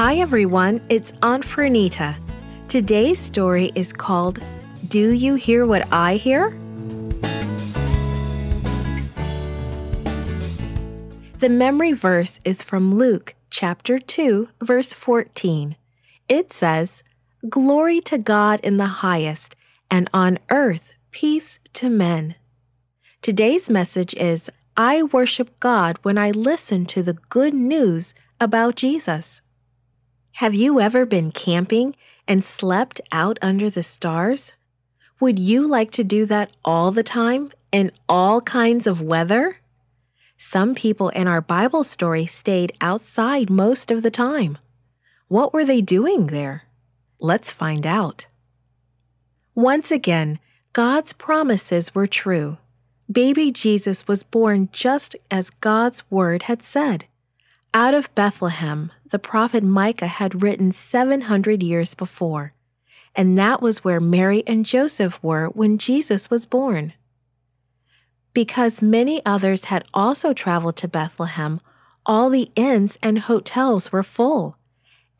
Hi everyone, it's Aunt Fernita. Today's story is called Do You Hear What I Hear? The memory verse is from Luke chapter 2, verse 14. It says, Glory to God in the highest, and on earth peace to men. Today's message is I worship God when I listen to the good news about Jesus. Have you ever been camping and slept out under the stars? Would you like to do that all the time in all kinds of weather? Some people in our Bible story stayed outside most of the time. What were they doing there? Let's find out. Once again, God's promises were true. Baby Jesus was born just as God's word had said. Out of Bethlehem, the prophet Micah had written 700 years before, and that was where Mary and Joseph were when Jesus was born. Because many others had also traveled to Bethlehem, all the inns and hotels were full,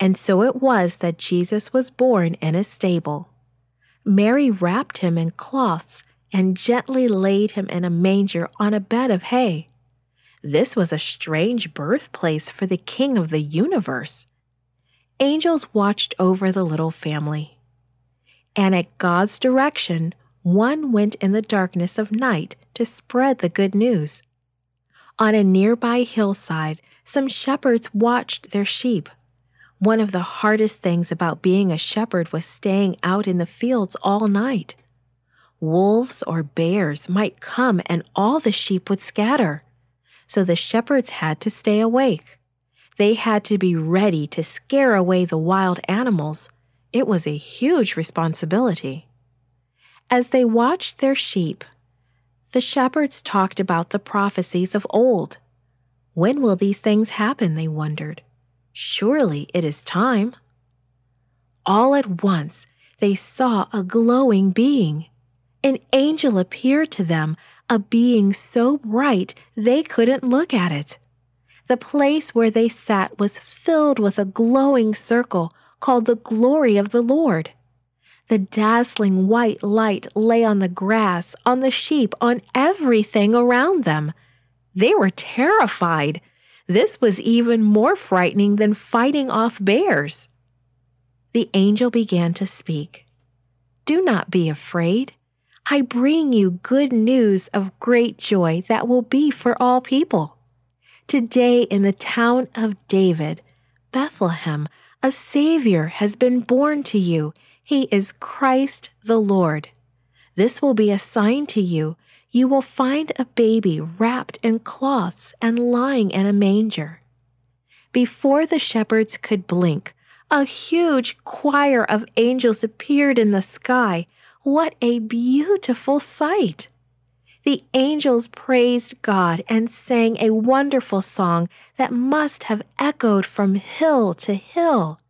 and so it was that Jesus was born in a stable. Mary wrapped him in cloths and gently laid him in a manger on a bed of hay. This was a strange birthplace for the King of the universe. Angels watched over the little family. And at God's direction, one went in the darkness of night to spread the good news. On a nearby hillside, some shepherds watched their sheep. One of the hardest things about being a shepherd was staying out in the fields all night. Wolves or bears might come and all the sheep would scatter so the shepherds had to stay awake. They had to be ready to scare away the wild animals. It was a huge responsibility. As they watched their sheep, the shepherds talked about the prophecies of old. When will these things happen? They wondered. Surely it is time. All at once, they saw a glowing being. An angel appeared to them, a being so bright they couldn't look at it. The place where they sat was filled with a glowing circle called the glory of the Lord. The dazzling white light lay on the grass, on the sheep, on everything around them. They were terrified. This was even more frightening than fighting off bears. The angel began to speak. Do not be afraid. I bring you good news of great joy that will be for all people. Today, in the town of David, Bethlehem, a Savior has been born to you. He is Christ the Lord. This will be a sign to you. You will find a baby wrapped in cloths and lying in a manger. Before the shepherds could blink, a huge choir of angels appeared in the sky what a beautiful sight! The angels praised God and sang a wonderful song that must have echoed from hill to hill.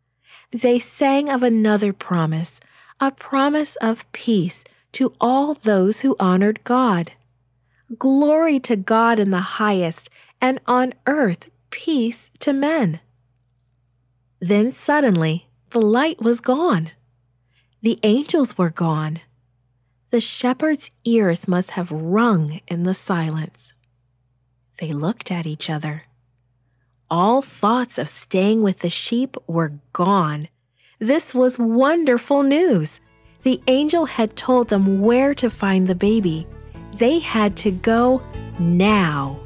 They sang of another promise, a promise of peace to all those who honored God. Glory to God in the highest, and on earth peace to men. Then suddenly the light was gone. The angels were gone. The shepherd's ears must have rung in the silence. They looked at each other. All thoughts of staying with the sheep were gone. This was wonderful news. The angel had told them where to find the baby. They had to go now.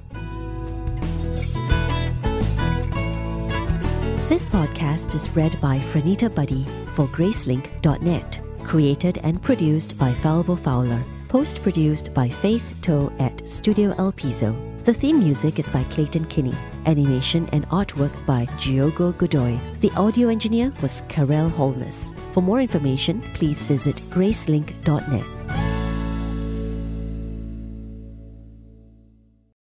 This podcast is read by Franita Buddy for Gracelink.net. Created and produced by Falvo Fowler. Post produced by Faith Toe at Studio El Piso. The theme music is by Clayton Kinney. Animation and artwork by Diogo Godoy. The audio engineer was Karel Holness. For more information, please visit gracelink.net.